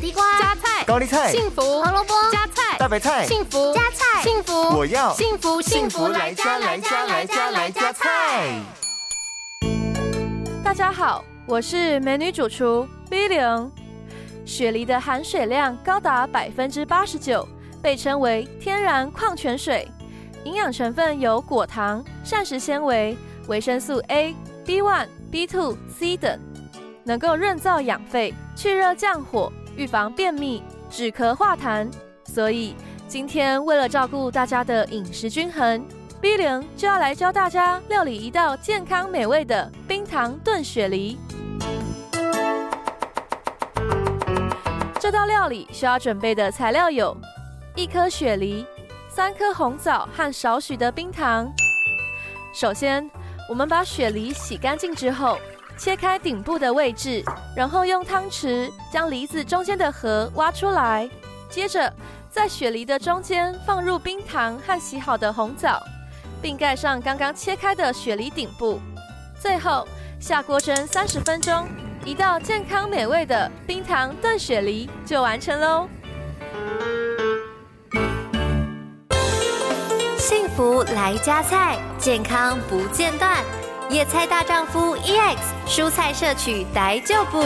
地瓜、加菜、高丽菜、幸福、胡萝卜、加菜、大白菜、幸福、加菜、幸福，我要幸福幸福来加来加来加来加菜。大家好，我是美女主厨 B 零。雪梨的含水量高达百分之八十九，被称为天然矿泉水。营养成分有果糖、膳食纤维、维生素 A、B1、B2、C 等，能够润燥养肺、去热降火、预防便秘、止咳化痰。所以今天为了照顾大家的饮食均衡，B 零就要来教大家料理一道健康美味的冰糖炖雪梨。这道料理需要准备的材料有：一颗雪梨、三颗红枣和少许的冰糖。首先，我们把雪梨洗干净之后，切开顶部的位置，然后用汤匙将梨子中间的核挖出来。接着，在雪梨的中间放入冰糖和洗好的红枣，并盖上刚刚切开的雪梨顶部。最后，下锅蒸三十分钟。一道健康美味的冰糖炖雪梨就完成喽！幸福来加菜，健康不间断。野菜大丈夫 EX，蔬菜摄取逮就补。